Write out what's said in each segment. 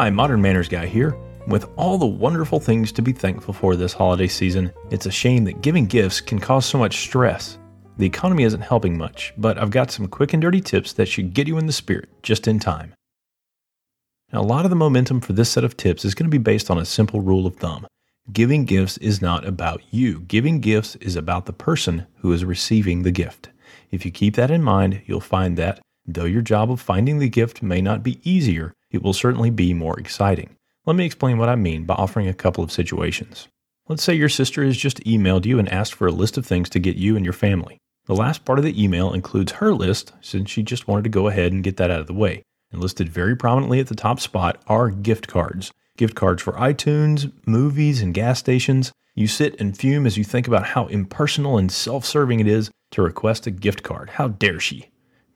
Hi, Modern Manners Guy here. With all the wonderful things to be thankful for this holiday season, it's a shame that giving gifts can cause so much stress. The economy isn't helping much, but I've got some quick and dirty tips that should get you in the spirit just in time. Now, a lot of the momentum for this set of tips is going to be based on a simple rule of thumb. Giving gifts is not about you. Giving gifts is about the person who is receiving the gift. If you keep that in mind, you'll find that, though your job of finding the gift may not be easier, it will certainly be more exciting. Let me explain what I mean by offering a couple of situations. Let's say your sister has just emailed you and asked for a list of things to get you and your family. The last part of the email includes her list, since she just wanted to go ahead and get that out of the way. And listed very prominently at the top spot are gift cards. Gift cards for iTunes, movies, and gas stations. You sit and fume as you think about how impersonal and self serving it is to request a gift card. How dare she?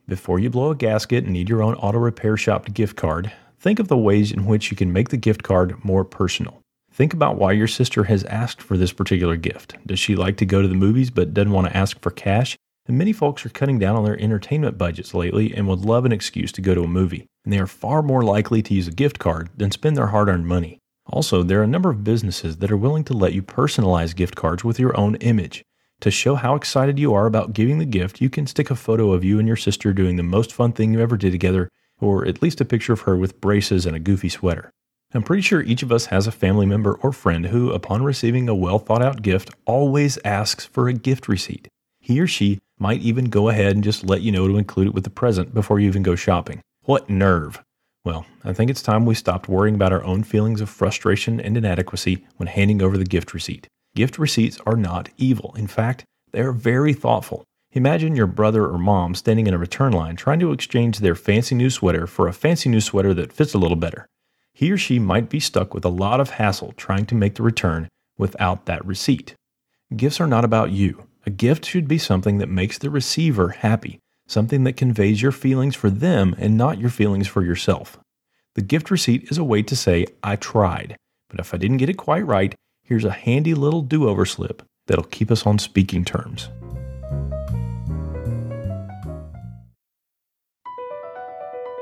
Before you blow a gasket and need your own auto repair shop gift card, think of the ways in which you can make the gift card more personal. Think about why your sister has asked for this particular gift. Does she like to go to the movies but doesn't want to ask for cash? And many folks are cutting down on their entertainment budgets lately and would love an excuse to go to a movie. And they are far more likely to use a gift card than spend their hard earned money. Also, there are a number of businesses that are willing to let you personalize gift cards with your own image. To show how excited you are about giving the gift, you can stick a photo of you and your sister doing the most fun thing you ever did together, or at least a picture of her with braces and a goofy sweater. I'm pretty sure each of us has a family member or friend who, upon receiving a well thought out gift, always asks for a gift receipt. He or she might even go ahead and just let you know to include it with the present before you even go shopping. What nerve! Well, I think it's time we stopped worrying about our own feelings of frustration and inadequacy when handing over the gift receipt. Gift receipts are not evil. In fact, they are very thoughtful. Imagine your brother or mom standing in a return line trying to exchange their fancy new sweater for a fancy new sweater that fits a little better. He or she might be stuck with a lot of hassle trying to make the return without that receipt. Gifts are not about you. A gift should be something that makes the receiver happy, something that conveys your feelings for them and not your feelings for yourself. The gift receipt is a way to say, I tried, but if I didn't get it quite right, here's a handy little do over slip that'll keep us on speaking terms.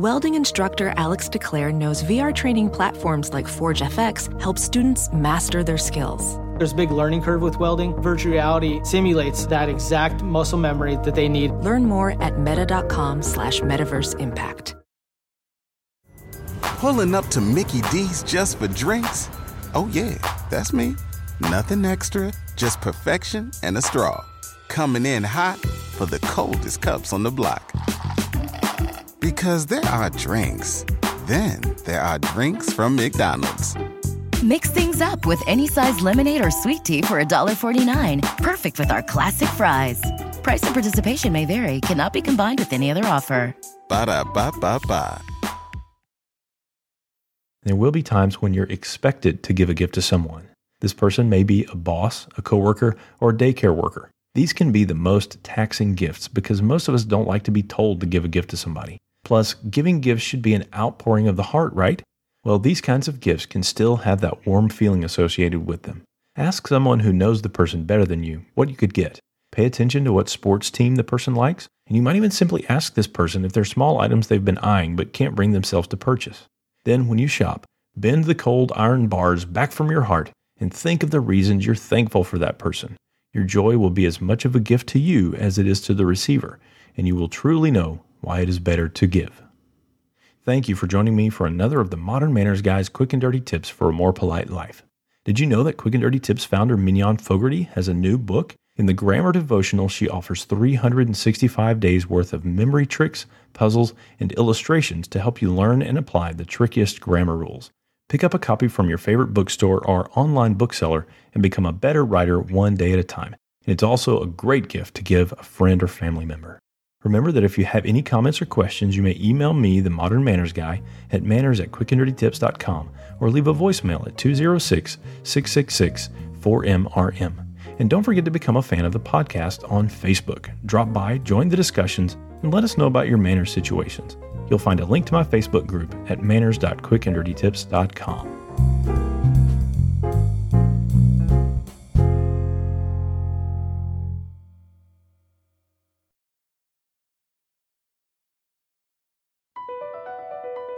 Welding instructor Alex DeClaire knows VR training platforms like Forge FX help students master their skills. There's a big learning curve with welding. Virtual reality simulates that exact muscle memory that they need. Learn more at meta.com slash metaverse impact. Pulling up to Mickey D's just for drinks? Oh yeah, that's me. Nothing extra, just perfection and a straw. Coming in hot for the coldest cups on the block. Because there are drinks. Then there are drinks from McDonald's. Mix things up with any size lemonade or sweet tea for $1.49. Perfect with our classic fries. Price and participation may vary, cannot be combined with any other offer. Ba da ba ba ba. There will be times when you're expected to give a gift to someone. This person may be a boss, a coworker, or a daycare worker. These can be the most taxing gifts because most of us don't like to be told to give a gift to somebody. Plus, giving gifts should be an outpouring of the heart, right? Well, these kinds of gifts can still have that warm feeling associated with them. Ask someone who knows the person better than you what you could get. Pay attention to what sports team the person likes, and you might even simply ask this person if they're small items they've been eyeing but can't bring themselves to purchase. Then, when you shop, bend the cold iron bars back from your heart and think of the reasons you're thankful for that person. Your joy will be as much of a gift to you as it is to the receiver, and you will truly know why it is better to give. Thank you for joining me for another of the Modern Manners Guy's quick and dirty tips for a more polite life. Did you know that Quick and Dirty Tips founder Mignon Fogarty has a new book? In the Grammar Devotional, she offers 365 days worth of memory tricks, puzzles, and illustrations to help you learn and apply the trickiest grammar rules. Pick up a copy from your favorite bookstore or online bookseller and become a better writer one day at a time. And it's also a great gift to give a friend or family member. Remember that if you have any comments or questions, you may email me, the Modern Manners Guy, at manners at quickanddirtytips.com or leave a voicemail at 206 666 4MRM. And don't forget to become a fan of the podcast on Facebook. Drop by, join the discussions, and let us know about your manners situations. You'll find a link to my Facebook group at manners.quickanddirtytips.com.